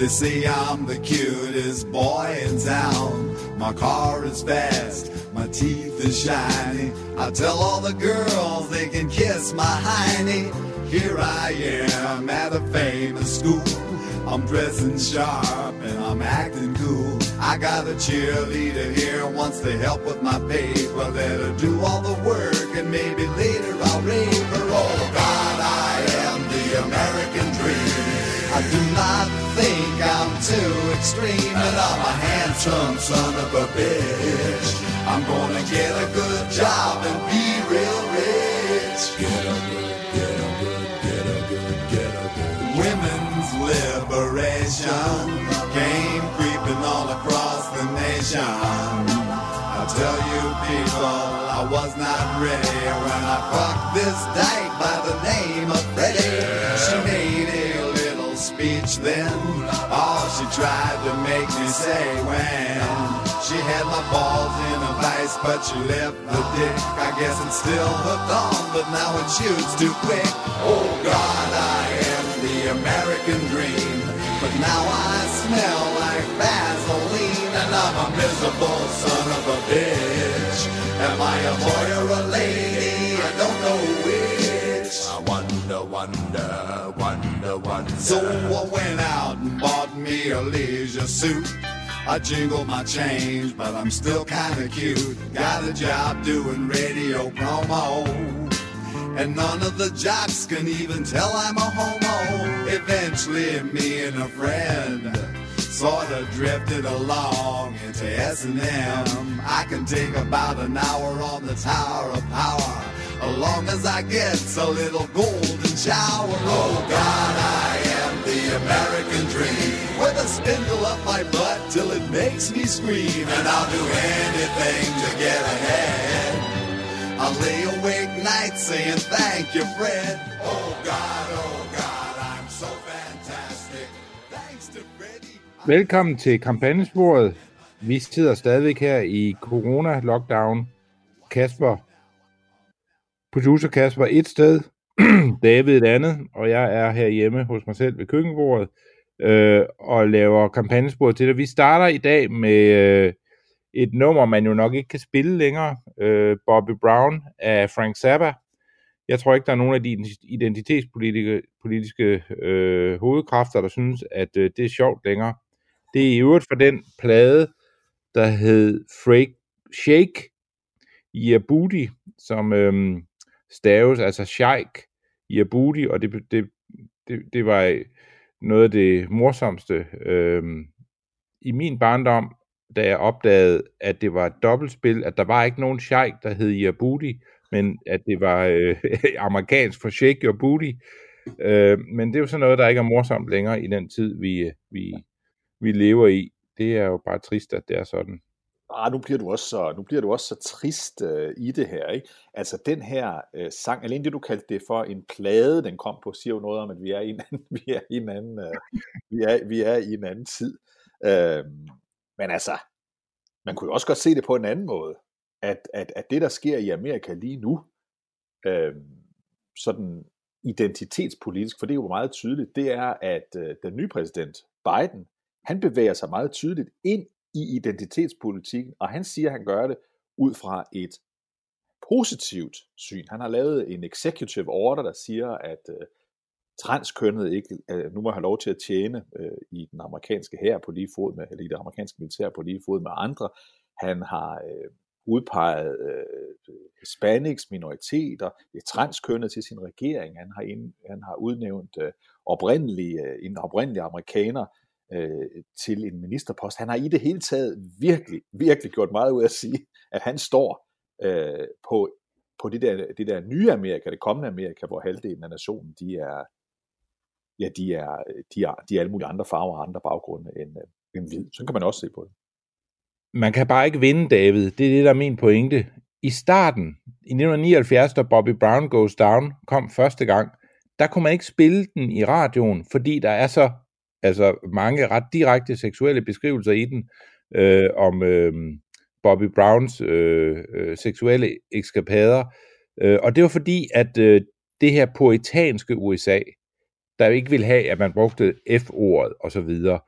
They say I'm the cutest boy in town. My car is fast, my teeth are shiny. I tell all the girls they can kiss my hiney. Here I am at a famous school. I'm dressing sharp and I'm acting cool. I got a cheerleader here wants to help with my paper. Let her do all the work and maybe later I'll rape her. Oh God, I am the American. I do not think I'm too extreme, and I'm a handsome son of a bitch. I'm gonna get a good job and be real rich. Get a good, get a good, get a good, get a good. Women's liberation came creeping all across the nation. I tell you people, I was not ready when I fucked this dyke by the name of Freddie. Speech then, all she tried to make me say when she had my balls in a vice, but she left the dick. I guess it's still hooked on, but now it shoots too quick. Oh God, I am the American dream, but now I smell like Vaseline, and I'm a miserable son of a bitch. Am I a boy or a lady? I don't know which. I wonder, wonder, wonder, wonder. So I went out and bought me a leisure suit. I jingle my change, but I'm still kinda cute. Got a job doing radio promo. And none of the jocks can even tell I'm a homo. Eventually, me and a friend sort of drifted along into S&M. I can take about an hour on the Tower of Power, as long as I get a little golden shower. Oh God, I am the American dream, with a spindle up my butt till it makes me scream, and I'll do anything to get ahead. I'll lay awake nights saying thank you, Fred. Oh God, oh God, I'm so fantastic. Thanks to Freddie. Velkommen til kampagnesporet. Vi sidder stadigvæk her i corona-lockdown. Kasper, producer Kasper et sted, David et andet, og jeg er herhjemme hos mig selv ved køkkenbordet øh, og laver kampagnespor til det. Vi starter i dag med øh, et nummer, man jo nok ikke kan spille længere, øh, Bobby Brown af Frank Zappa. Jeg tror ikke, der er nogen af de identitetspolitiske politiske, øh, hovedkræfter, der synes, at øh, det er sjovt længere. Det er i øvrigt for den plade, der hed Freak Shake Yabuti, som Øh, staves, altså Sheikh Yabuti, og det, det, det, det var øh, noget af det morsomste øh, i min barndom, da jeg opdagede, at det var et dobbeltspil, at der var ikke nogen Sheikh, der hed Yabuti, men at det var øh, amerikansk for Shake Your Booty. Øh, men det er jo sådan noget, der ikke er morsomt længere i den tid, vi, øh, vi, vi lever i. Det er jo bare trist, at det er sådan. Ah, nu bliver du også så, nu bliver du også så trist øh, i det her, ikke? Altså den her øh, sang, alene det du kaldte det for en plade, den kom på, siger jo noget om, at vi er i en anden, vi er i en anden, øh, vi, er, vi er i en anden tid. Øh, men altså, man kunne jo også godt se det på en anden måde, at, at, at det der sker i Amerika lige nu, øh, sådan identitetspolitisk, for det er jo meget tydeligt, det er, at øh, den nye præsident Biden, han bevæger sig meget tydeligt ind i identitetspolitikken, og han siger, at han gør det ud fra et positivt syn. Han har lavet en executive order, der siger, at uh, transkønnet ikke øh, nu må have lov til at tjene øh, i den amerikanske her på lige fod med, eller i det amerikanske militær på lige fod med andre. Han har udpeget hispanics, minoriteter, et transkønnet til sin regering. Han har, ind, han har udnævnt oprindelige, en oprindelig amerikaner øh, til en ministerpost. Han har i det hele taget virkelig, virkelig gjort meget ud af at sige, at han står øh, på, på det, der, det der nye Amerika, det kommende Amerika, hvor halvdelen af nationen, de er, ja, de er, de er, de er alle mulige andre farver og andre baggrunde end, øh, end hvid. Så kan man også se på det. Man kan bare ikke vinde, David. Det er det, der er min pointe. I starten, i 1979, da Bobby Brown Goes Down kom første gang, der kunne man ikke spille den i radioen, fordi der er så altså mange ret direkte seksuelle beskrivelser i den, øh, om øh, Bobby Browns øh, øh, seksuelle ekskapader. Øh, og det var fordi, at øh, det her poetanske USA, der ikke ville have, at man brugte F-ordet og så videre,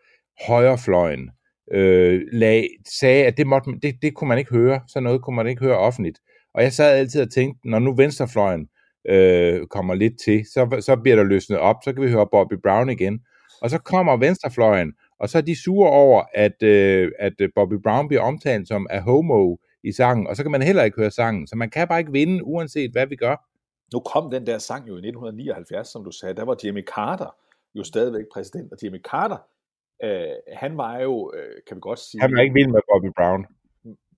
højrefløjen, øh, lag, sagde, at det, måtte, det, det kunne man ikke høre, så noget kunne man ikke høre offentligt. Og jeg sad altid og tænkte, når nu venstrefløjen øh, kommer lidt til, så, så bliver der løsnet op, så kan vi høre Bobby Brown igen. Og så kommer venstrefløjen, og så er de sure over, at, øh, at Bobby Brown bliver omtalt som a homo i sangen, og så kan man heller ikke høre sangen. Så man kan bare ikke vinde, uanset hvad vi gør. Nu kom den der sang jo i 1979, som du sagde, der var Jimmy Carter jo stadigvæk præsident, og Jimmy Carter, øh, han var jo, øh, kan vi godt sige... Han var ikke vild med Bobby Brown.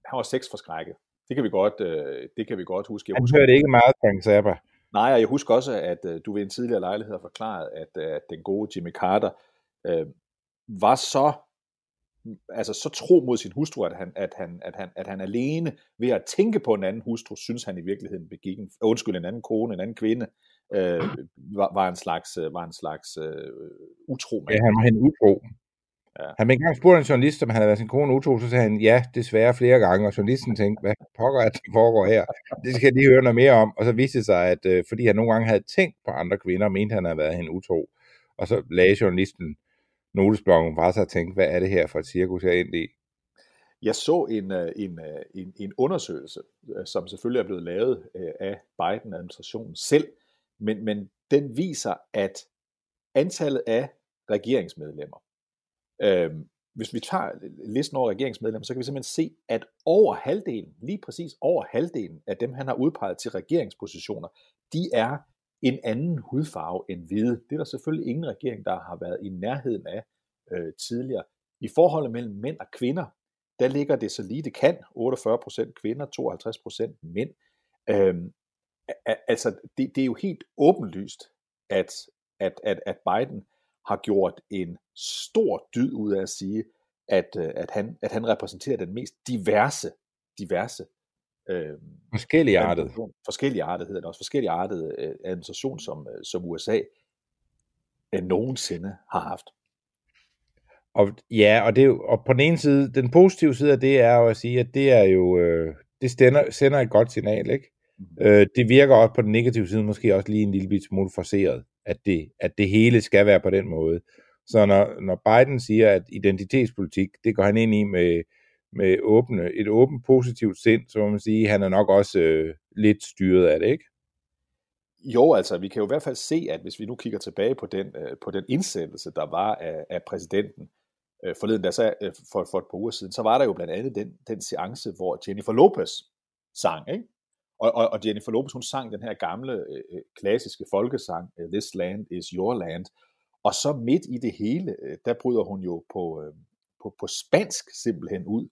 Han var sexforskrækket. Det kan vi godt, øh, det kan vi godt huske. Jeg han husker, hørte ikke meget Frank Zappa. Nej, og jeg husker også, at øh, du ved en tidligere lejlighed har forklaret, at, øh, at den gode Jimmy Carter øh, var så altså så tro mod sin hustru, at han, at, han, at, han, at han alene ved at tænke på en anden hustru, synes han i virkeligheden begik en, undskyld, en anden kone, en anden kvinde, øh, var, var en slags, øh, var en slags øh, utro mand. Ja, han var en utro. Ja. Han blev engang spurgt en journalist, om han havde været sin kone utro, så sagde han, ja, desværre flere gange, og journalisten tænkte, hvad pokker er det, der foregår her? Det skal de høre noget mere om, og så viste det sig, at øh, fordi han nogle gange havde tænkt på andre kvinder, mente han havde været hende utro, og så lagde journalisten notesblokken bare så og tænkte, hvad er det her for et cirkus, jeg er ind i? Jeg så en, øh, en, øh, en, en undersøgelse, øh, som selvfølgelig er blevet lavet af Biden-administrationen selv, men, men den viser, at antallet af regeringsmedlemmer, øh, hvis vi tager listen over regeringsmedlemmer, så kan vi simpelthen se, at over halvdelen, lige præcis over halvdelen af dem, han har udpeget til regeringspositioner, de er en anden hudfarve end hvide. Det er der selvfølgelig ingen regering, der har været i nærheden af øh, tidligere. I forholdet mellem mænd og kvinder, der ligger det så lige det kan, 48% kvinder, 52% mænd. Øhm, altså, det, det er jo helt åbenlyst, at, at, at, at Biden har gjort en stor dyd ud af at sige, at, øh, at, han, at han repræsenterer den mest diverse, diverse Øh, forskellige artet. Forskellige artet hedder det også. Forskellige artet øh, administration, som, øh, som USA øh, nogensinde har haft. Og ja, og, det og på den ene side, den positive side af det er jo at sige, at det er jo, øh, det sender, sender et godt signal, ikke? Mm. Øh, det virker også på den negative side måske også lige en lille smule forseret, at det, at det hele skal være på den måde. Så når, når Biden siger, at identitetspolitik, det går han ind i med, med åbne, et åbent positivt sind, så må man sige, at han er nok også øh, lidt styret af det, ikke? Jo, altså vi kan jo i hvert fald se, at hvis vi nu kigger tilbage på den, øh, på den indsendelse, der var af, af præsidenten øh, forleden, der så, øh, for, for et par uger siden, så var der jo blandt andet den, den seance, hvor Jennifer Lopez sang, ikke? Og, og, og Jennifer Lopez, hun sang den her gamle, øh, øh klassiske folkesang, øh, This Land is Your Land, og så midt i det hele, øh, der bryder hun jo på, øh, på, på spansk simpelthen ud,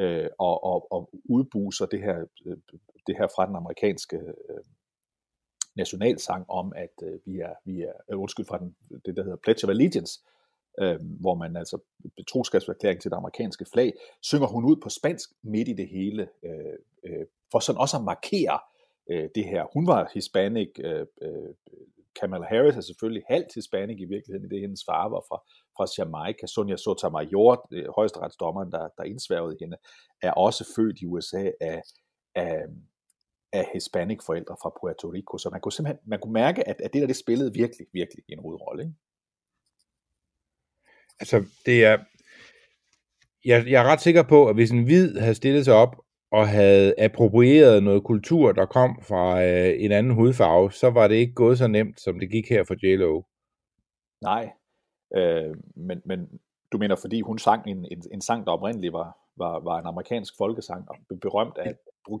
øh, og, og, og udbuser det her, øh, det her fra den amerikanske øh, nationalsang om, at øh, vi er, vi er øh, undskyld fra den, det, der hedder Pledge of Allegiance, øh, hvor man altså troskabserklæring til det amerikanske flag, synger hun ud på spansk midt i det hele, øh, øh, for sådan også at markere øh, det her. Hun var hispanic, øh, øh, Kamala Harris er selvfølgelig halvt hispanic i virkeligheden, i det hendes far var fra, fra Jamaica. Sonja Sotomayor, øh, højesteretsdommeren, der, der indsværgede hende, er også født i USA af, af, af hispanic forældre fra Puerto Rico. Så man kunne simpelthen man kunne mærke, at, at det der det spillede virkelig, virkelig en hovedrolle. Ikke? Altså, det er, jeg, jeg er ret sikker på, at hvis en hvid havde stillet sig op og havde approprieret noget kultur, der kom fra øh, en anden hudfarve, så var det ikke gået så nemt, som det gik her for JLo. Nej, øh, men, men du mener, fordi hun sang en, en, en sang, der oprindeligt var, var, var en amerikansk folkesang, og berømt af...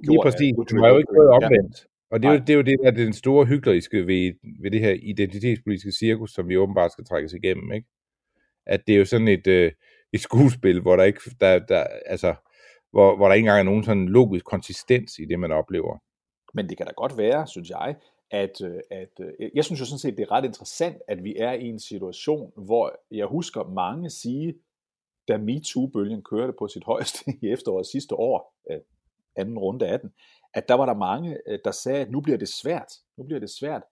Lige præcis, det var jo ikke noget omvendt. Ja. Og det er, jo, det er jo det, der er den store hykleriske ved, ved det her identitetspolitiske cirkus, som vi åbenbart skal trækkes igennem, ikke? At det er jo sådan et, øh, et skuespil, hvor der ikke, der, der, altså, hvor, hvor der ikke engang er nogen sådan logisk konsistens i det, man oplever. Men det kan da godt være, synes jeg, at, øh, at øh, jeg synes jo sådan set, det er ret interessant, at vi er i en situation, hvor jeg husker mange sige, da MeToo-bølgen kørte på sit højeste i efteråret sidste år, øh, anden runde af den, at der var der mange, der sagde, at nu bliver det svært. Nu bliver det svært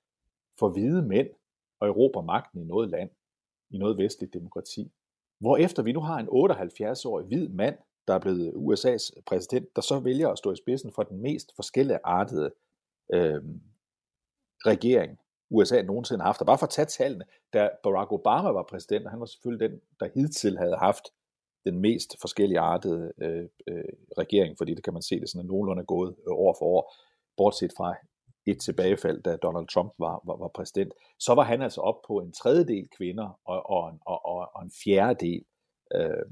for hvide mænd at erobre magten i noget land, i noget vestligt demokrati. Hvor efter vi nu har en 78-årig hvid mand, der er blevet USA's præsident, der så vælger at stå i spidsen for den mest forskellige artede øh, regering, USA nogensinde har haft. Og bare for at tage tallene, da Barack Obama var præsident, og han var selvfølgelig den, der hidtil havde haft den mest forskellige artede øh, øh, regering, fordi det kan man se, det sådan er nogenlunde gået øh, år for år, bortset fra et tilbagefald, da Donald Trump var, var, var præsident, så var han altså op på en tredjedel kvinder og, og, en, og, og, og en fjerdedel øh,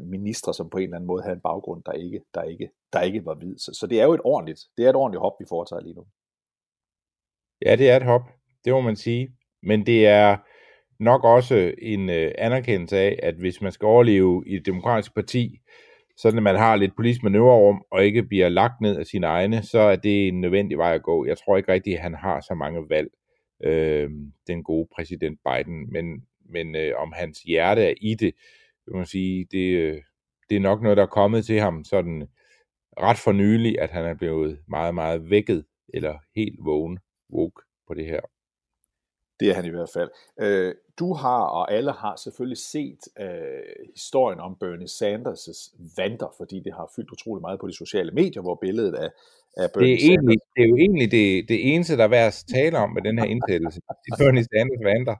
ministre, som på en eller anden måde havde en baggrund, der ikke, der ikke, der ikke var hvid. Så, så det er jo et ordentligt, det er et ordentligt hop, vi foretager lige nu. Ja, det er et hop, det må man sige. Men det er nok også en øh, anerkendelse af, at hvis man skal overleve i et demokratisk parti, sådan at man har lidt politisk manøvrerum og ikke bliver lagt ned af sine egne, så er det en nødvendig vej at gå. Jeg tror ikke rigtigt, at han har så mange valg, øh, den gode præsident Biden, men, men øh, om hans hjerte er i det, vil man sige, det, øh, det er nok noget, der er kommet til ham sådan ret for nylig, at han er blevet meget, meget vækket, eller helt vågen, woke på det her. Det er han i hvert fald. Øh, du har, og alle har selvfølgelig set øh, historien om Bernie Sanders' vanter, fordi det har fyldt utrolig meget på de sociale medier, hvor billedet af, af Bernie det er, Sanders... egentlig, det er jo egentlig det, det eneste, der er værd at tale om med den her indsættelse. Det er Bernie Sanders vanter.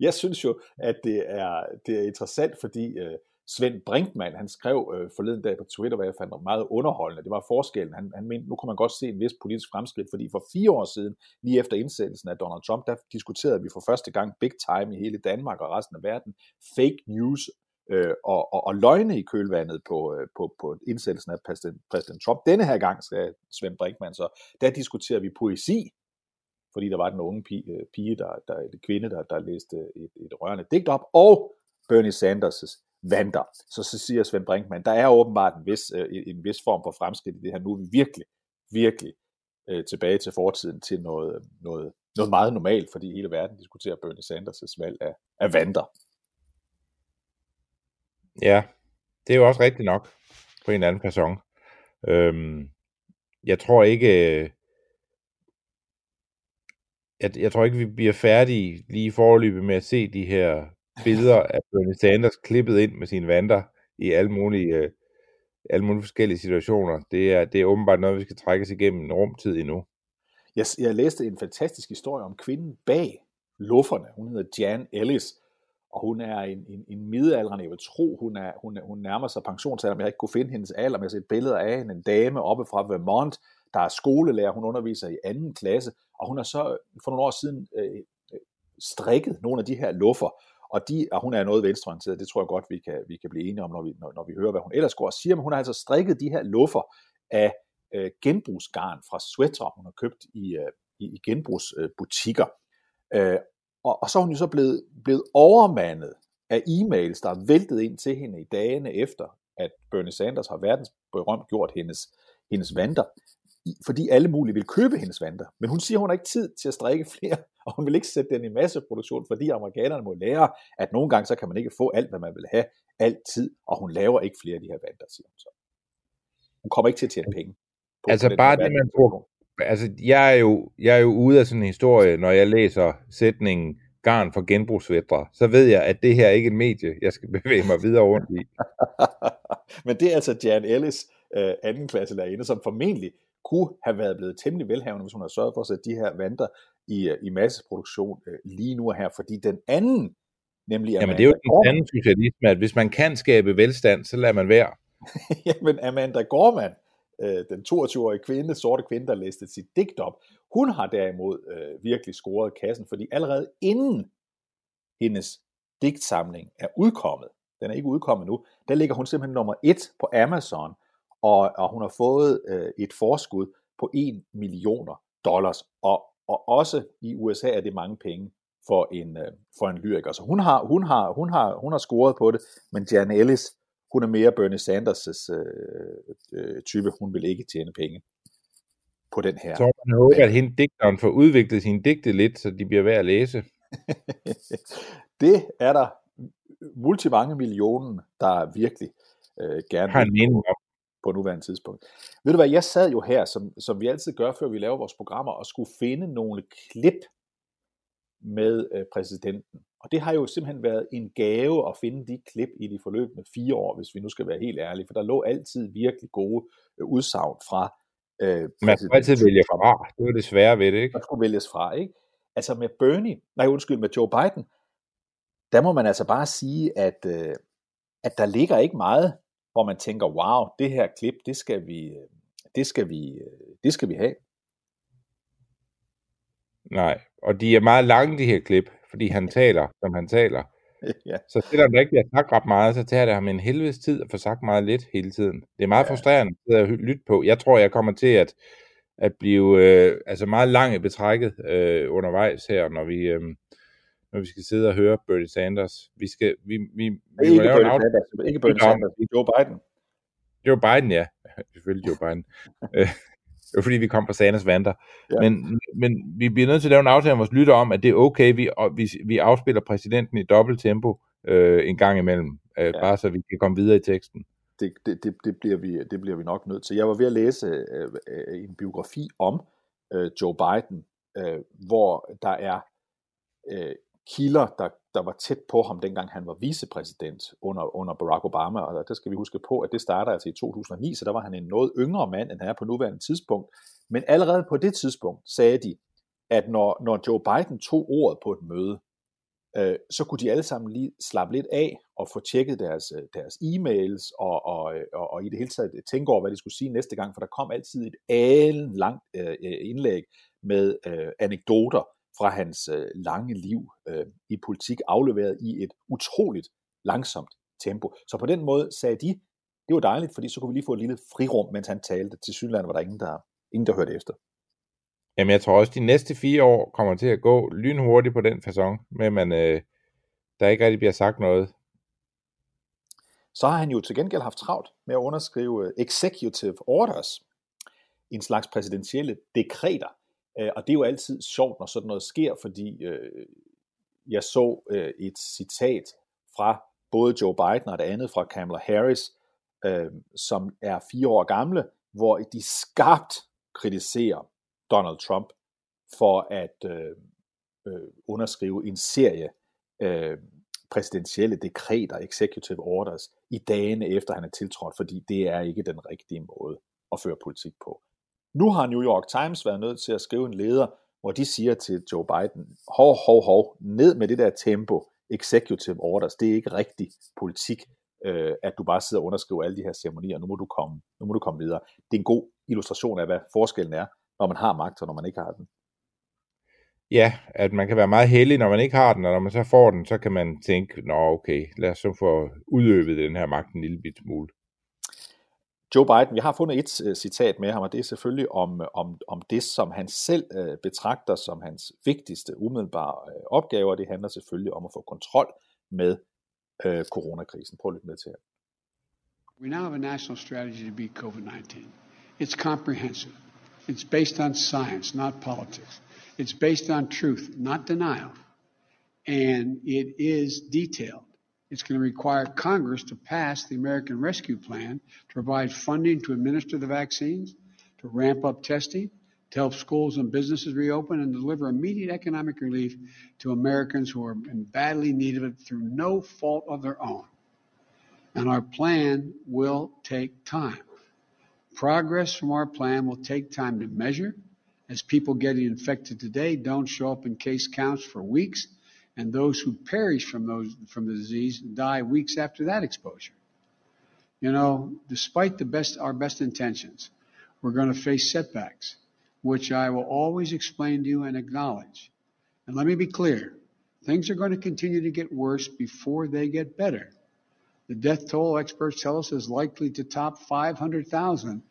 Jeg synes jo, at det er, det er interessant, fordi øh, Svend Brinkmann, han skrev øh, forleden dag på Twitter, hvad jeg fandt meget underholdende. Det var forskellen. Han, han mente, nu kunne man godt se en vis politisk fremskridt, fordi for fire år siden, lige efter indsættelsen af Donald Trump, der diskuterede vi for første gang big time i hele Danmark og resten af verden fake news øh, og, og, og løgne i kølvandet på, øh, på, på indsættelsen af præsident, præsident Trump. Denne her gang, skal Svend Brinkmann så, der diskuterer vi poesi, fordi der var den unge pige, øh, pige der, der, der kvinde, der, der læste et, et rørende digt op, og Bernie Sanders' vanter. Så, så siger Svend Brinkmann, der er åbenbart en vis, øh, en vis form for fremskridt i det her. Nu er vi virkelig, virkelig øh, tilbage til fortiden til noget, noget, noget meget normalt, fordi hele verden diskuterer Bernie Sanders' valg af, af vanter. Ja, det er jo også rigtigt nok på en anden person. Øhm, jeg tror ikke, jeg, jeg tror ikke, vi bliver færdige lige i forløbet med at se de her billeder af Bernie Sanders klippet ind med sine vanter i alle mulige, øh, alle mulige forskellige situationer. Det er, det er åbenbart noget, vi skal trækkes igennem en rumtid endnu. Jeg, jeg læste en fantastisk historie om kvinden bag lufferne. Hun hedder Jan Ellis, og hun er en, en, en middelalderen, jeg vil tro, hun, er, hun, hun nærmer sig pensionsalder, men jeg ikke kunne finde hendes alder, men jeg har set billeder af hende, en dame oppe fra Vermont, der er skolelærer, hun underviser i anden klasse, og hun har så for nogle år siden øh, øh strikket nogle af de her luffer, og, de, og hun er noget venstreorienteret, det tror jeg godt, vi kan, vi kan blive enige om, når vi, når, når vi hører, hvad hun ellers går og siger, men hun har altså strikket de her luffer af øh, genbrugsgarn fra sweater, hun har købt i, øh, i, i genbrugsbutikker. Øh, og, og så er hun jo så blevet, blevet overmandet af e-mails, der er væltet ind til hende i dagene efter, at Bernie Sanders har verdensberømt gjort hendes, hendes vanter, fordi alle mulige vil købe hendes vanter. Men hun siger, hun har ikke tid til at strikke flere, og hun vil ikke sætte den i masseproduktion, fordi amerikanerne må lære, at nogle gange så kan man ikke få alt, hvad man vil have, altid, og hun laver ikke flere af de her vanter, siger hun så. Hun kommer ikke til at tjene penge. På altså bare det, man bruger. Altså, jeg er, jo, jeg er jo ude af sådan en historie, når jeg læser sætningen garn for genbrugsvætre, så ved jeg, at det her er ikke et medie, jeg skal bevæge mig videre rundt i. Men det er altså Jan Ellis, øh, anden klasse lærerinde, som formentlig kunne have været blevet temmelig velhavende, hvis hun havde sørget for at sætte de her vanter i, øh, i masseproduktion øh, lige nu og her, fordi den anden, nemlig Amanda Jamen det er jo den anden socialisme, at hvis man kan skabe velstand, så lader man være. Jamen Amanda Gorman, øh, den 22-årige kvinde, sorte kvinde, der læste sit digt op, hun har derimod øh, virkelig scoret kassen, fordi allerede inden hendes digtsamling er udkommet, den er ikke udkommet nu, der ligger hun simpelthen nummer et på Amazon, og, og hun har fået øh, et forskud på 1 millioner dollars, og, og også i USA er det mange penge for en, øh, for en lyriker. Så hun har, hun, har, hun, har, hun har scoret på det, men Jan Ellis, hun er mere Bernie Sanders' øh, øh, type, hun vil ikke tjene penge. på den her. Så man håber, at hende digteren får udviklet sine digte lidt, så de bliver værd at læse. det er der multimange millioner, der virkelig øh, gerne Har en mening om. På nuværende tidspunkt. Ved du hvad, jeg sad jo her, som, som vi altid gør, før vi laver vores programmer, og skulle finde nogle klip med øh, præsidenten. Og det har jo simpelthen været en gave at finde de klip i de forløbende fire år, hvis vi nu skal være helt ærlige, for der lå altid virkelig gode øh, udsagn fra øh, Man skal altid vælge fra. Det er det svære ved det, ikke? der skulle vælges fra, ikke? Altså med Bernie, nej undskyld, med Joe Biden, der må man altså bare sige, at, øh, at der ligger ikke meget, hvor man tænker, wow, det her klip, det skal vi, det skal vi, det skal vi have. Nej, og de er meget lange, de her klip, fordi han taler, som han taler. ja. Så selvom der ikke bliver sagt ret meget, så tager det ham en helvedes tid at få sagt meget lidt hele tiden. Det er meget Ja. frustrerende at lytte på. Jeg tror, jeg kommer til at, at blive øh, altså meget lang i betrækket øh, undervejs her, når vi, øh, når vi skal sidde og høre Bernie Sanders. Vi skal, vi, vi, vi Ikke en Bernie aftale. Sanders, ikke Bernie. Sanders, Joe Biden. Joe Biden, ja. Selvfølgelig Joe Biden. Øh, det var fordi, vi kom fra Sanders Vander. Ja. Men, men vi bliver nødt til at lave en aftale med vores lytter om, at det er okay, vi, vi, vi afspiller præsidenten i dobbelt tempo øh, en gang imellem. Øh, ja. Bare så vi kan komme videre i teksten. det, det, det, det, bliver vi, det bliver vi nok nødt til. Jeg var ved at læse øh, øh, en biografi om øh, Joe Biden, øh, hvor der er øh, kilder, der, der var tæt på ham, dengang han var vicepræsident under, under Barack Obama, og der skal vi huske på, at det starter altså i 2009, så der var han en noget yngre mand, end han er på nuværende tidspunkt. Men allerede på det tidspunkt sagde de, at når, når Joe Biden tog ordet på et møde, øh, så kunne de alle sammen lige slappe lidt af og få tjekket deres, øh, deres e-mails og, og, og, og i det hele taget tænke over, hvad de skulle sige næste gang, for der kom altid et alen langt øh, øh, indlæg med øh, anekdoter fra hans øh, lange liv øh, i politik, afleveret i et utroligt langsomt tempo. Så på den måde sagde de, det var dejligt, fordi så kunne vi lige få et lille frirum, mens han talte. Til synligheden var der ingen, der, ingen, der hørte efter. Jamen, jeg tror også, de næste fire år kommer til at gå lynhurtigt på den façon, med at man, øh, der ikke rigtig bliver sagt noget. så har han jo til gengæld haft travlt med at underskrive øh, executive orders, en slags præsidentielle dekreter. Øh, Og det er jo altid sjovt, når sådan noget sker, fordi øh, jeg så øh, et citat fra både Joe Biden og det andet fra Kamala Harris, øh, som er fire år gamle, hvor de skarpt kritiserer Donald Trump for at øh, øh, underskrive en serie øh, præsidentielle dekreter, executive orders, i dagene efter han er tiltrådt, fordi det er ikke den rigtige måde at føre politik på. Nu har New York Times været nødt til at skrive en leder, hvor de siger til Joe Biden, hov, hov, hov, ned med det der tempo, executive orders, det er ikke rigtig politik, øh, at du bare sidder og underskriver alle de her ceremonier, nu må du komme, nu må du komme videre. Det er en god illustration af, hvad forskellen er, når man har magt, og når man ikke har den. Ja, at man kan være meget heldig, når man ikke har den, og når man så får den, så kan man tænke, nå okay, lad os så få udøvet den her magt en lille bit smule. Joe Biden, vi har fundet et øh, citat med ham, og det er selvfølgelig om, øh, om, om det, som han selv øh, betragter som hans vigtigste umiddelbare opgave, og Det handler selvfølgelig om at få kontrol med øh, coronakrisen. Prøv at lytte med til her. We now have a national strategy to beat COVID 19. It's comprehensive. It's based on science, not politics. It's based on truth, not denial. And it is detailed. It's going to require Congress to pass the American Rescue Plan to provide funding to administer the vaccines, to ramp up testing, to help schools and businesses reopen, and deliver immediate economic relief to Americans who are in badly need of it through no fault of their own and our plan will take time. Progress from our plan will take time to measure, as people getting infected today don't show up in case counts for weeks, and those who perish from those from the disease die weeks after that exposure. You know, despite the best our best intentions, we're going to face setbacks, which I will always explain to you and acknowledge. And let me be clear, things are going to continue to get worse before they get better. The death toll, experts tell us, is likely to top 500,000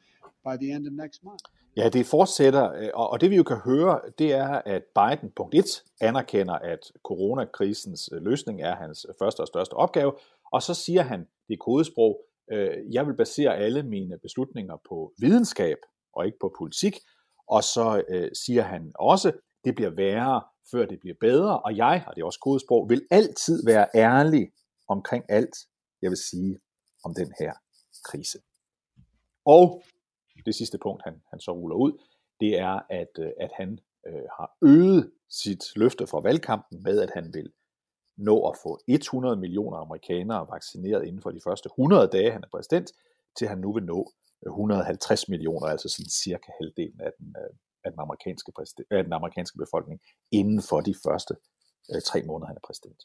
by the end of next month. Ja, det fortsætter, øh, og og det vi jo kan høre, det er, at Biden, punkt 1, anerkender, at coronakrisens øh, løsning er hans første og største opgave, og så siger han, det kodesprog, øh, jeg vil basere alle mine beslutninger på videnskab og ikke på politik, Og så siger han også, det bliver værre, før det bliver bedre, og jeg, og det er også kodesprog, vil altid være ærlig omkring alt, jeg vil sige om den her krise. Og det sidste punkt, han, han så ruller ud, det er, at, øh, at han øh, har øget sit løfte fra valgkampen med, at han vil nå at få 100 millioner amerikanere vaccineret inden for de første 100 dage, han er præsident, til han nu vil nå øh, 150 millioner, altså sådan cirka halvdelen af den, øh, af den, amerikanske, af den amerikanske befolkning, inden for de første øh, tre måneder, han er præsident.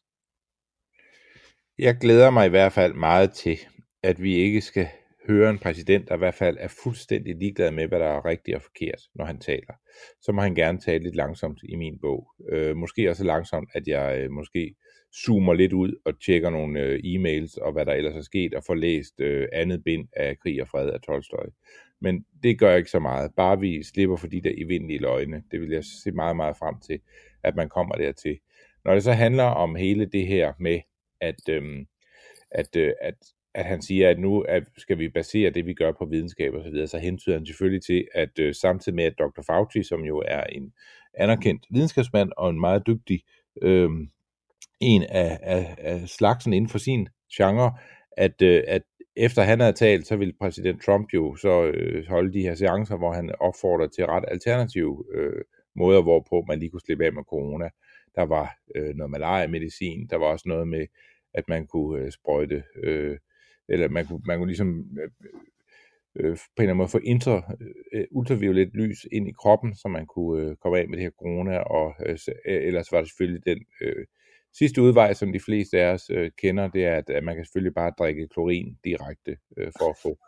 Jeg glæder mig i hvert fald meget til, at vi ikke skal høre en præsident, der i hvert fald er fuldstændig ligeglad med, hvad der er rigtigt og forkert, når han taler. Så må han gerne tale lidt langsomt i min bog. Øh, måske også langsomt, at jeg øh, måske zoomer lidt ud og tjekker nogle øh, e-mails og hvad der ellers er sket, og får læst øh, andet bind af Krig og Fred af Tolstoy. Men det gør ikke så meget. Bare vi slipper for de der evindelige løgne. Det vil jeg se meget, meget frem til, at man kommer dertil. Når det så handler om hele det her med, at, øhm, at, øh, at, at han siger, at nu at skal vi basere det, vi gør på videnskab og så videre, så hentyder han selvfølgelig til, at øh, samtidig med, at Dr. Fauci, som jo er en anerkendt videnskabsmand og en meget dygtig øh, en af, af, af slagsen inden for sin genre, at, øh, at efter han havde talt, så ville præsident Trump jo så øh, holde de her seancer, hvor han opfordrer til ret alternative øh, måder, hvorpå man lige kunne slippe af med corona. Der var øh, noget malaria-medicin, der var også noget med, at man kunne øh, sprøjte, øh, eller man kunne, man kunne ligesom øh, øh, på en eller anden måde få intra, øh, ultraviolet lys ind i kroppen, så man kunne øh, komme af med det her corona, og øh, ellers var det selvfølgelig den øh, Sidste udvej, som de fleste af os øh, kender, det er, at, at man kan selvfølgelig bare drikke klorin direkte øh, for at få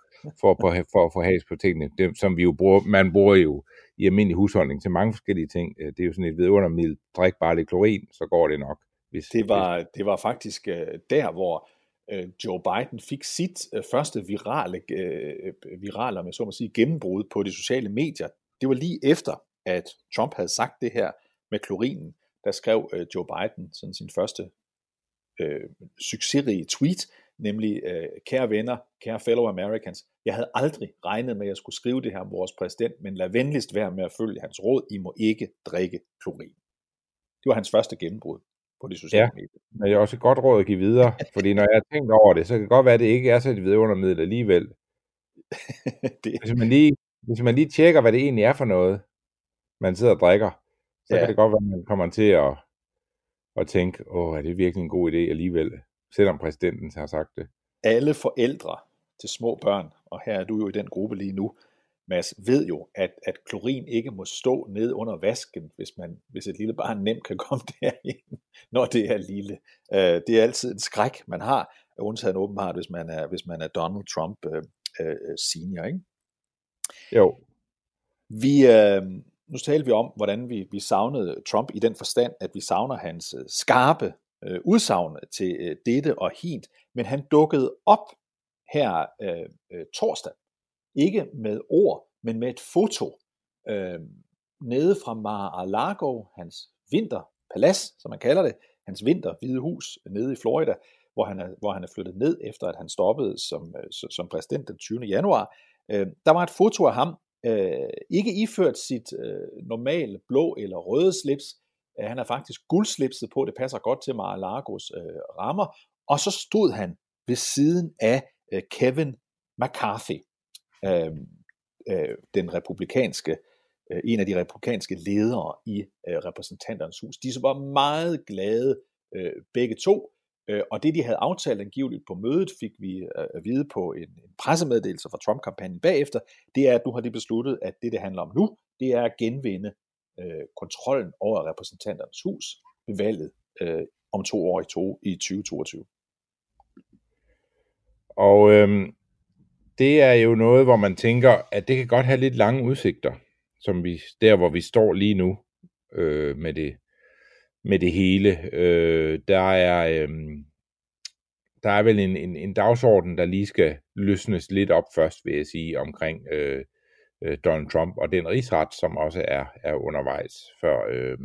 for, for, for at få has på tingene, det, som vi jo bruger, man bruger jo i almindelig husholdning til mange forskellige ting. Øh, det er jo sådan et vidundermiddel. Drik bare lidt klorin, så går det nok. Hvis, det, var, det var faktisk der, hvor Øh, Joe Biden fik sit øh, første virale, uh, virale med så må sige, gennembrud på de sociale medier. Det var lige efter, at Trump havde sagt det her med klorinen der skrev øh, Joe Biden sådan sin første øh, succesrige tweet, nemlig, øh, kære venner, kære fellow Americans, jeg havde aldrig regnet med, at jeg skulle skrive det her om vores præsident, men lad venligst være med at følge hans råd, I må ikke drikke klorin. Det var hans første gennembrud på de sociale ja, medier. men det er også et godt råd at give videre, fordi når jeg har tænkt over det, så kan det godt være, at det ikke er så et vidundermiddel alligevel. det... hvis, man lige, hvis man lige tjekker, hvad det egentlig er for noget, man sidder og drikker, så ja. kan det godt være, at man kommer til at, at tænke, åh, er det virkelig en god idé alligevel, selvom præsidenten har sagt det. Alle forældre til små børn, og her er du jo i den gruppe lige nu, Mads, ved jo, at, at klorin ikke må stå ned under vasken, hvis, man, hvis et lille barn nemt kan komme derind, når det er lille. Uh, det er altid en skræk, man har, undtagen åbenbart, hvis man er, hvis man er Donald Trump uh, uh, senior, ikke? Jo. Vi, uh, nu talte vi om, hvordan vi, vi savnede Trump i den forstand, at vi savner hans øh, skarpe øh, udsagn til øh, dette og hint, men han dukkede op her øh, øh, torsdag, ikke med ord, men med et foto øh, nede fra Mar-a-Lago, hans vinterpalads, som man kalder det, hans vinterhvide hus nede i Florida, hvor han er, hvor han er flyttet ned efter, at han stoppede som, øh, som præsident den 20. januar. Øh, der var et foto af ham øh, ikke iført sit øh, normale blå eller røde slips. Øh, han er faktisk guldslipset på, det passer godt til Mar-a-Lagos øh, rammer. Og så stod han ved siden af øh, Kevin McCarthy, øh, øh, den republikanske, øh, en af de republikanske ledere i øh, repræsentanternes hus. De var meget glade øh, begge to, Øh, og det, de havde aftalt angiveligt på mødet, fik vi øh, at vide på en, en pressemeddelelse fra Trump-kampagnen bagefter, det er, at nu har de besluttet, at det, det handler om nu, det er at genvinde øh, kontrollen over repræsentanternes hus ved valget øh, om to år i, to, i 2022. Og øh, det er jo noget, hvor man tænker, at det kan godt have lidt lange udsigter, som vi der, hvor vi står lige nu øh, med det med det hele. Øh, der er øh, der er vel en, en, en dagsorden, der lige skal løsnes lidt op først, vil jeg sige, omkring øh, øh, Donald Trump og den rigsret, som også er, er undervejs, før, øh,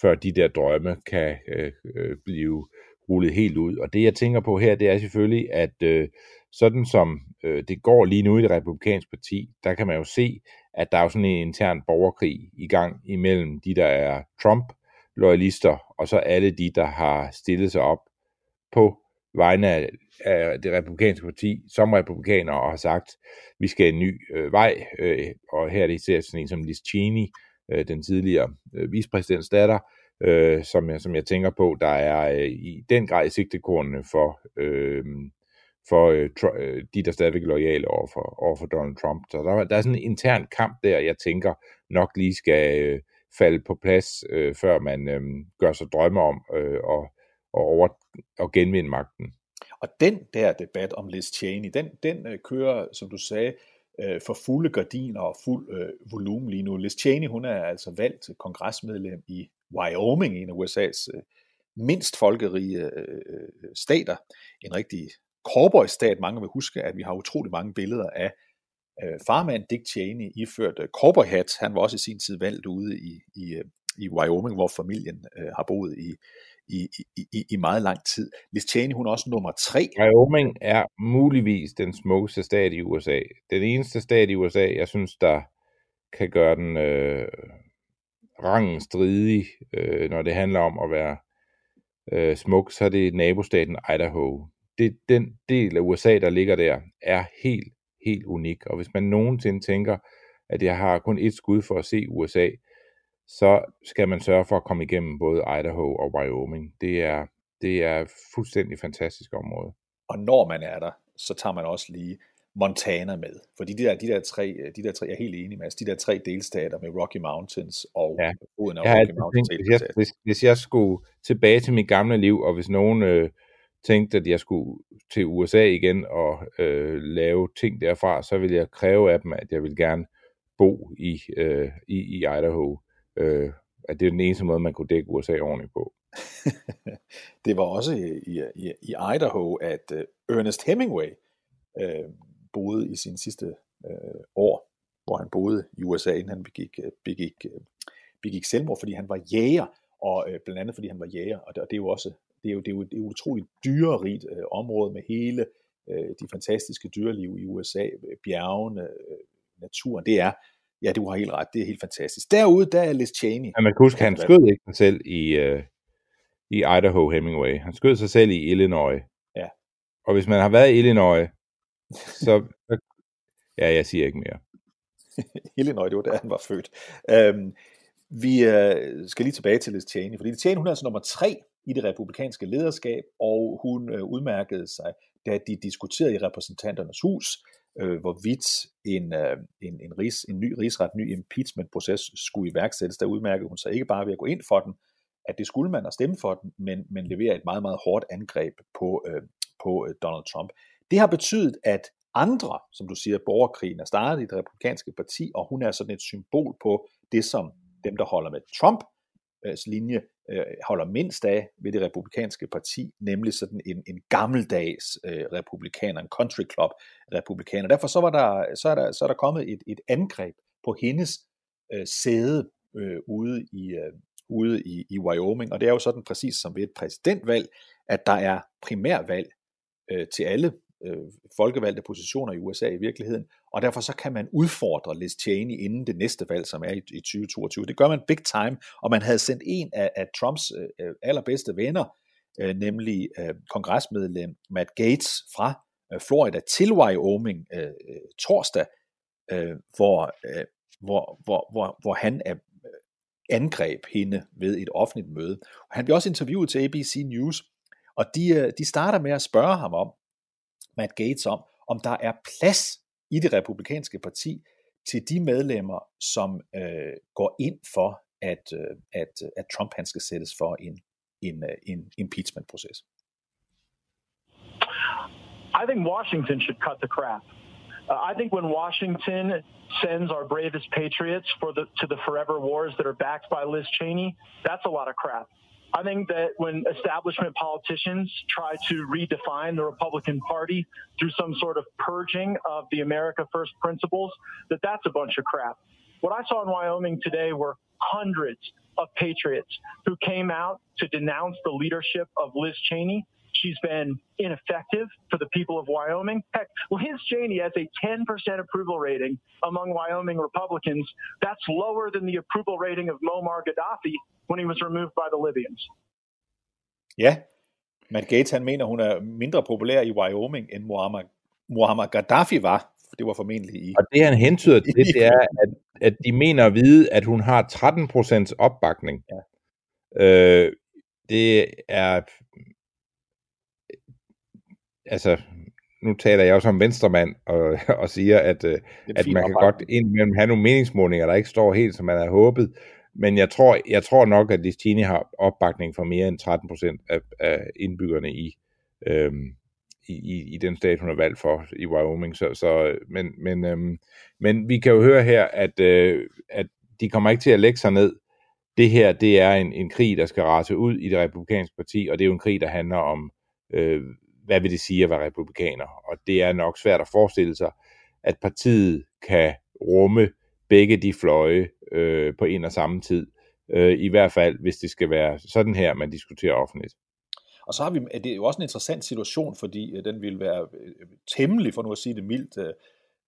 før de der drømme kan øh, øh, blive rullet helt ud. Og det jeg tænker på her, det er selvfølgelig, at øh, sådan som øh, det går lige nu i det republikanske parti, der kan man jo se, at der er jo sådan en intern borgerkrig i gang imellem de, der er Trump-loyalister, og så alle de, der har stillet sig op på vegne af, af det republikanske parti som republikanere og har sagt, vi skal en ny øh, vej, øh, og her er det især sådan en som Liz Cheney, øh, den tidligere øh, vicepræsidents datter, øh, som, jeg, som jeg tænker på, der er øh, i den grad sigtekornene for, øh, for øh, tr- øh, de, der stadigvæk er lojale over for, over for Donald Trump. Så der, der er sådan en intern kamp der, jeg tænker nok lige skal øh, falde på plads, øh, før man øh, gør sig drømme om øh, og, og, over, at genvinde magten. Og den der debat om Liz Cheney, den, den øh, kører, som du sagde, øh, for fulde gardiner og fuld øh, volumen lige nu. Liz Cheney, hun er altså valgt kongresmedlem i Wyoming, en af USA's øh, mindst folkerige øh, øh, øh stater. En rigtig cowboy-stat. Mange vil huske, at vi har utrolig mange billeder af øh, farmand Dick Cheney iført øh, cowboy-hat. Han var også i sin tid valgt ude i, i, øh, i Wyoming, hvor familien øh, har boet i, i, i, i meget lang tid. Liz Cheney, hun er også nummer tre. Wyoming er muligvis den smukkeste stat i USA. Den eneste stat i USA, jeg synes, der kan gøre den øh, rangen stridig, øh, når det handler om at være øh, smuk, så er det nabostaten Idaho. Det, den del af USA, der ligger der, er helt, helt unik. Og hvis man nogensinde tænker, at jeg har kun et skud for at se USA, så skal man sørge for at komme igennem både Idaho og Wyoming. Det er, det er fuldstændig fantastisk område. Og når man er der, så tager man også lige Montana med. Fordi de der, de der, tre, de der tre, jeg er helt enig med, altså de der tre delstater med Rocky Mountains og ja. foden af Rocky Mountains. Tænkt, hvis, jeg, hvis, hvis jeg skulle tilbage til mit gamle liv, og hvis nogen øh, tænkte, at jeg skulle til USA igen og øh, lave ting derfra, så ville jeg kræve af dem, at jeg vil gerne bo i, øh, i, i Idaho. Øh, at det er den eneste måde, man kunne dække USA ordentligt på. det var også i, i, i Idaho, at øh, Ernest Hemingway øh, boede i sin sidste øh, år, hvor han boede i USA, inden han begik, øh, begik, øh, begik selvmord, fordi han var jæger, og øh, blandt andet fordi han var jæger, og det, og det er jo også det er jo, det er jo, jo utroligt dyrerigt øh, område med hele øh, de fantastiske dyreliv i USA, øh, bjergene, øh, naturen, det er, ja, du har helt ret, det er helt fantastisk. Derude, der er Liz Cheney. Ja, man kan huske, han skød ikke sig selv i, øh, i Idaho Hemingway. Han skød sig selv i Illinois. Ja. Og hvis man har været i Illinois, så... Ja, jeg siger ikke mere. Illinois, det var der, han var født. Øhm, vi øh, skal lige tilbage til Liz Cheney, fordi Liz Cheney, hun er altså nummer tre i det republikanske lederskab, og hun øh, udmærkede sig, da de diskuterede i repræsentanternes hus, øh, hvorvidt en, øh, en, en, ris, en ny rigsret, ny impeachment-proces skulle iværksættes. Der udmærkede hun sig ikke bare ved at gå ind for den, at det skulle man at stemme for den, men, men levere et meget, meget hårdt angreb på, øh, på øh, Donald Trump. Det har betydet, at andre, som du siger, borgerkrigen er startet i det republikanske parti, og hun er sådan et symbol på det, som dem, der holder med Trump, linje, øh, holder mindst af ved det republikanske parti, nemlig sådan en, en gammeldags øh, republikaner, en country club republikaner. Derfor så, var der, så, er, der, så er der kommet et, et angreb på hendes øh, sæde øh, ude, i, øh, ude i, i Wyoming, og det er jo sådan præcis som ved et præsidentvalg, at der er primærvalg øh, til alle øh, folkevalgte positioner i USA i virkeligheden, og derfor så kan man udfordre Liz Cheney inden det næste valg, som er i, i 2022. Det gør man big time, og man havde sendt en af, af Trumps øh, øh allerbedste venner, øh, nemlig øh, kongresmedlem Matt Gates fra øh, Florida til Wyoming øh, øh, torsdag, øh, hvor, øh, hvor, hvor, hvor, hvor han er angreb hende ved et offentligt møde. Han bliver også interviewet til ABC News, og de, de starter med at spørge ham om, Matt Gates om, om der er plads i det republikanske parti til de medlemmer, som øh, går ind for, at, øh, at, øh, at Trump han skal sættes for en, en, øh, en impeachment-proces. I think Washington should cut the crap. Uh, I think when Washington sends our bravest patriots for the to the forever wars that are backed by Liz Cheney, that's a lot of crap. I think that when establishment politicians try to redefine the Republican Party through some sort of purging of the America First principles, that that's a bunch of crap. What I saw in Wyoming today were hundreds of patriots who came out to denounce the leadership of Liz Cheney. she's been ineffective for the people of Wyoming. Heck, Liz Cheney has a 10% approval rating among Wyoming Republicans. That's lower than the approval rating of Muammar Gaddafi when he was removed by the Libyans. Ja, Matt Gates han mener, hun er mindre populær i Wyoming, end Muammar, Muammar Gaddafi var. Det var formentlig i... Og det han hentyder til, det er, at, at de mener at vide, at hun har 13% opbakning. Ja. Øh, det er altså, nu taler jeg også som venstremand og, og siger, at, øh, at man kan godt indimellem have nogle meningsmålinger, der ikke står helt, som man havde håbet. Men jeg tror, jeg tror nok, at Listini har opbakning for mere end 13 procent af, af indbyggerne i, øhm, i, i, i den stat, hun er valgt for i Wyoming. Så, så, men, men, øhm, men vi kan jo høre her, at, øh, at de kommer ikke til at lægge sig ned. Det her, det er en, en krig, der skal rase ud i det republikanske parti, og det er jo en krig, der handler om øh, hvad vil det sige at være republikaner? Og det er nok svært at forestille sig, at partiet kan rumme begge de fløje øh, på en og samme tid. Øh, I hvert fald, hvis det skal være sådan her, man diskuterer offentligt. Og så har vi, det er jo også en interessant situation, fordi øh, den vil være øh, temmelig, for nu at sige det mildt, øh,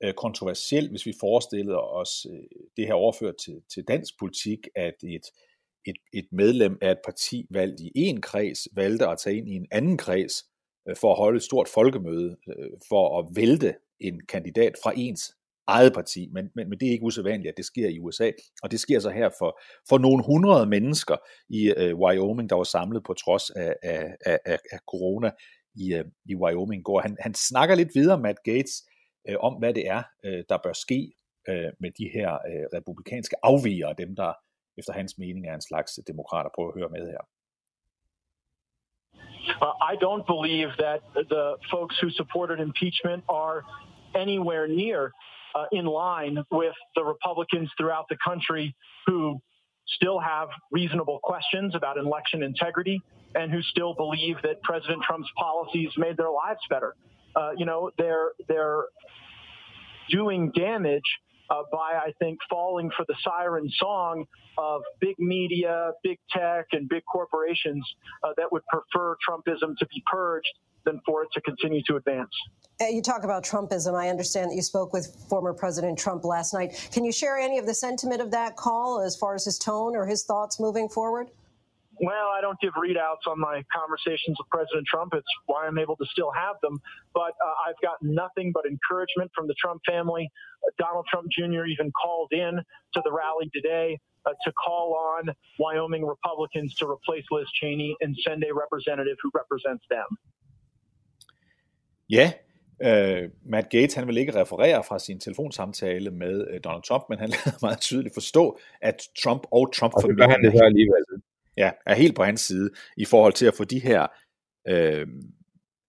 øh kontroversiel, hvis vi forestiller os øh, det her overført til, til dansk politik, at et, et, et medlem af et parti valgt i en kreds valgte at tage ind i en anden kreds, Øh, for at holde et stort folkemøde, øh, for at vælte en kandidat fra ens eget parti, men, men, men det er ikke usædvanligt, at det sker i USA, og det sker så her for, for nogle hundrede mennesker i øh, Wyoming, der var samlet på trods af, af, af, af corona i, øh, i Wyoming går. Han, han snakker lidt videre, Matt Gates, øh, om hvad det er, øh, der bør ske øh, med de her øh, republikanske afvigere, dem der efter hans mening er en slags demokrater. Prøv at høre med her. Uh, I don't believe that the folks who supported impeachment are anywhere near uh, in line with the Republicans throughout the country who still have reasonable questions about election integrity and who still believe that President Trump's policies made their lives better. Uh, you know, they're they're doing damage uh, by, I think, falling for the siren song of big media, big tech, and big corporations uh, that would prefer Trumpism to be purged than for it to continue to advance. Uh, you talk about Trumpism. I understand that you spoke with former President Trump last night. Can you share any of the sentiment of that call as far as his tone or his thoughts moving forward? well, I don't give readouts on my conversations with President Trump. It's why I'm able to still have them. But uh, I've got nothing but encouragement from the Trump family. Uh, Donald Trump Jr. even called in to the rally today uh, to call on Wyoming Republicans to replace Liz Cheney and send a representative who represents them. Ja, Uh, Matt Gates han vil ikke referere fra sin telefonsamtale med uh, Donald Trump, men han lader meget tydeligt forstå, at Trump og Trump... Og det det alligevel ja, er helt på hans side i forhold til at få de her øh,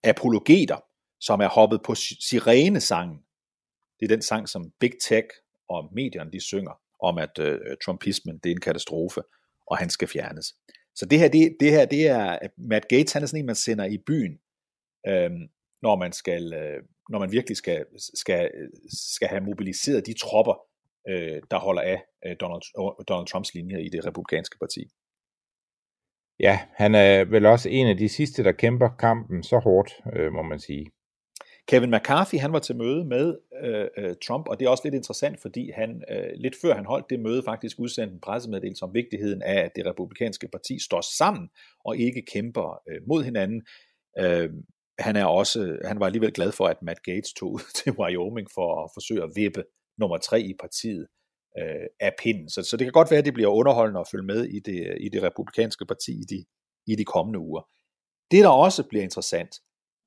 apologeter, som er hoppet på sirene-sangen. Det er den sang, som Big Tech og medierne de synger om, at øh, Trumpismen det er en katastrofe, og han skal fjernes. Så det her, det, det her, det er, Matt Gates, han er sådan en, man sender i byen, øh, når man skal, øh, når man virkelig skal, skal, skal have mobiliseret de tropper, øh, der holder af øh, Donald, Donald Trumps linje i det republikanske parti. Ja, han er vel også en af de sidste, der kæmper kampen så hårdt, øh, må man sige. Kevin McCarthy, han var til møde med øh, øh, Trump, og det er også lidt interessant, fordi han øh, lidt før han holdt det møde, faktisk udsendte en pressemeddelelse om vigtigheden af, at det republikanske parti står sammen og ikke kæmper øh, mod hinanden. Øh, han er også, han var alligevel glad for, at Matt Gates tog ud til Wyoming for at forsøge at vippe nummer tre i partiet øh, af pinden. Så, så det kan godt være, at det bliver underholdende at følge med i det, i det republikanske parti i de, i de kommende uger. Det, der også bliver interessant,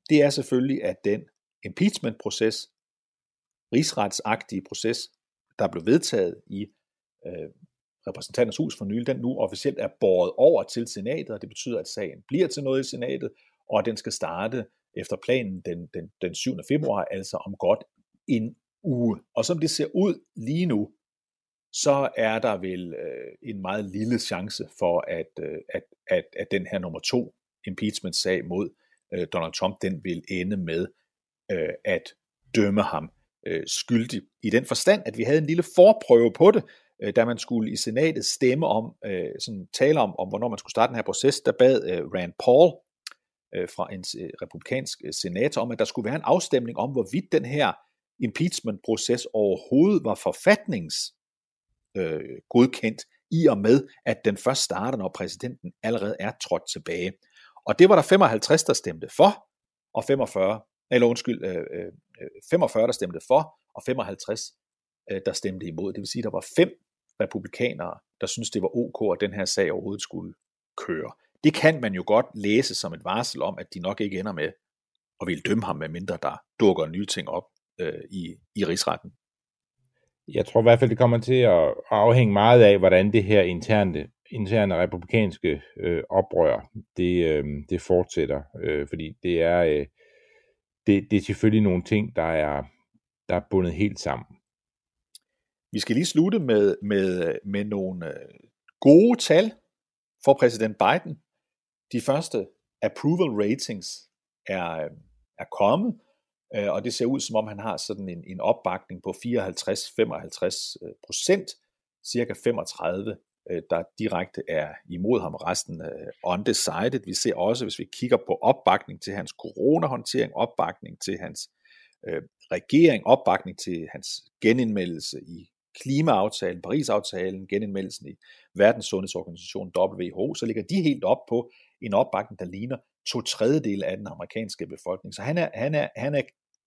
det er selvfølgelig, at den impeachment-proces, rigsretsagtige proces, der blev vedtaget i øh, repræsentanternes hus for nylig, den nu officielt er båret over til senatet, og det betyder, at sagen bliver til noget i senatet, og den skal starte efter planen den, den, den 7. februar, altså om godt en uge. Og som det ser ud lige nu, så er der vel øh, en meget lille chance for, at, øh, at, at, at den her nummer to impeachment-sag mod øh, Donald Trump, den vil ende med øh, at dømme ham øh, skyldig. I den forstand, at vi havde en lille forprøve på det, øh, da man skulle i senatet stemme om, øh, sådan tale om, om, hvornår man skulle starte den her proces, der bad øh, Rand Paul, Øh, fra en øh, republikansk øh, senator om, at der skulle være en afstemning om, hvorvidt den her impeachment-proces overhovedet var forfatnings øh, godkendt, i og med, at den først starter, når præsidenten allerede er trådt tilbage. Og det var der 55, der stemte for, og 45, eller undskyld, øh, øh, 45, der stemte for, og 55, øh, der stemte imod. Det vil sige, at der var fem republikanere, der synes det var ok, at den her sag overhovedet skulle køre. Det kan man jo godt læse som et varsel om, at de nok ikke ender med at ville dømme ham, medmindre der dukker nye ting op øh, i, i rigsretten. Jeg tror i hvert fald, det kommer til at afhænge meget af, hvordan det her interne, interne republikanske øh, oprør, det, øh, det fortsætter. Øh, fordi det er, øh, det, det er selvfølgelig nogle ting, der er, der er bundet helt sammen. Vi skal lige slutte med, med, med nogle øh, gode tal for præsident Biden. De første approval ratings er, øhm, er kommet, øh, og det ser ud som om han har sådan en, en opbakning på 54-55 øh, procent, cirka 35 øh, der direkte er imod ham, resten undecided. Vi ser også, hvis vi kigger på opbakning til hans coronahåndtering, opbakning til hans øh, regering, opbakning til hans genindmeldelse i klimaaftalen, Paris-aftalen, genindmeldelsen i Verdenssundhedsorganisationen WHO, så ligger de helt op på en opbakning, der ligner to tredjedele af den amerikanske befolkning. Så han er, han er, han er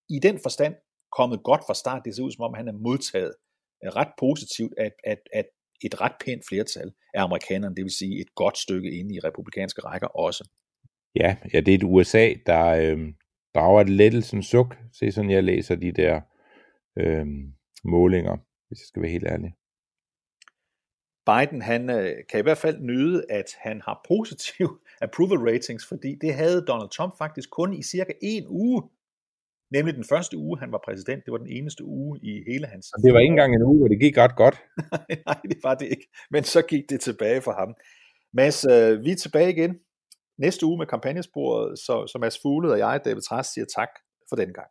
i den forstand kommet godt fra start. Det ser ud som om, han er modtaget øh, ret positivt, at, at, af et ret pænt flertal af amerikanerne, det vil sige et godt stykke inde i republikanske rækker også. Ja, ja det er et USA, der øh, drager et lettelsens suk, se sådan jeg læser de der øh, målinger hvis jeg skal være helt ærlig. Biden han øh, kan i hvert fald nyde, at han har positiv approval ratings, fordi det havde Donald Trump faktisk kun i cirka en uge. Nemlig den første uge, han var præsident. Det var den eneste uge i hele hans... Og det var ikke engang en uge, hvor det gik ret godt. Nej, det var det ikke. Men så gik det tilbage for ham. Mads, øh, vi er tilbage igen næste uge med kampagnesporet, så, så Mads Fugle og jeg, David Træs, siger tak for den gang.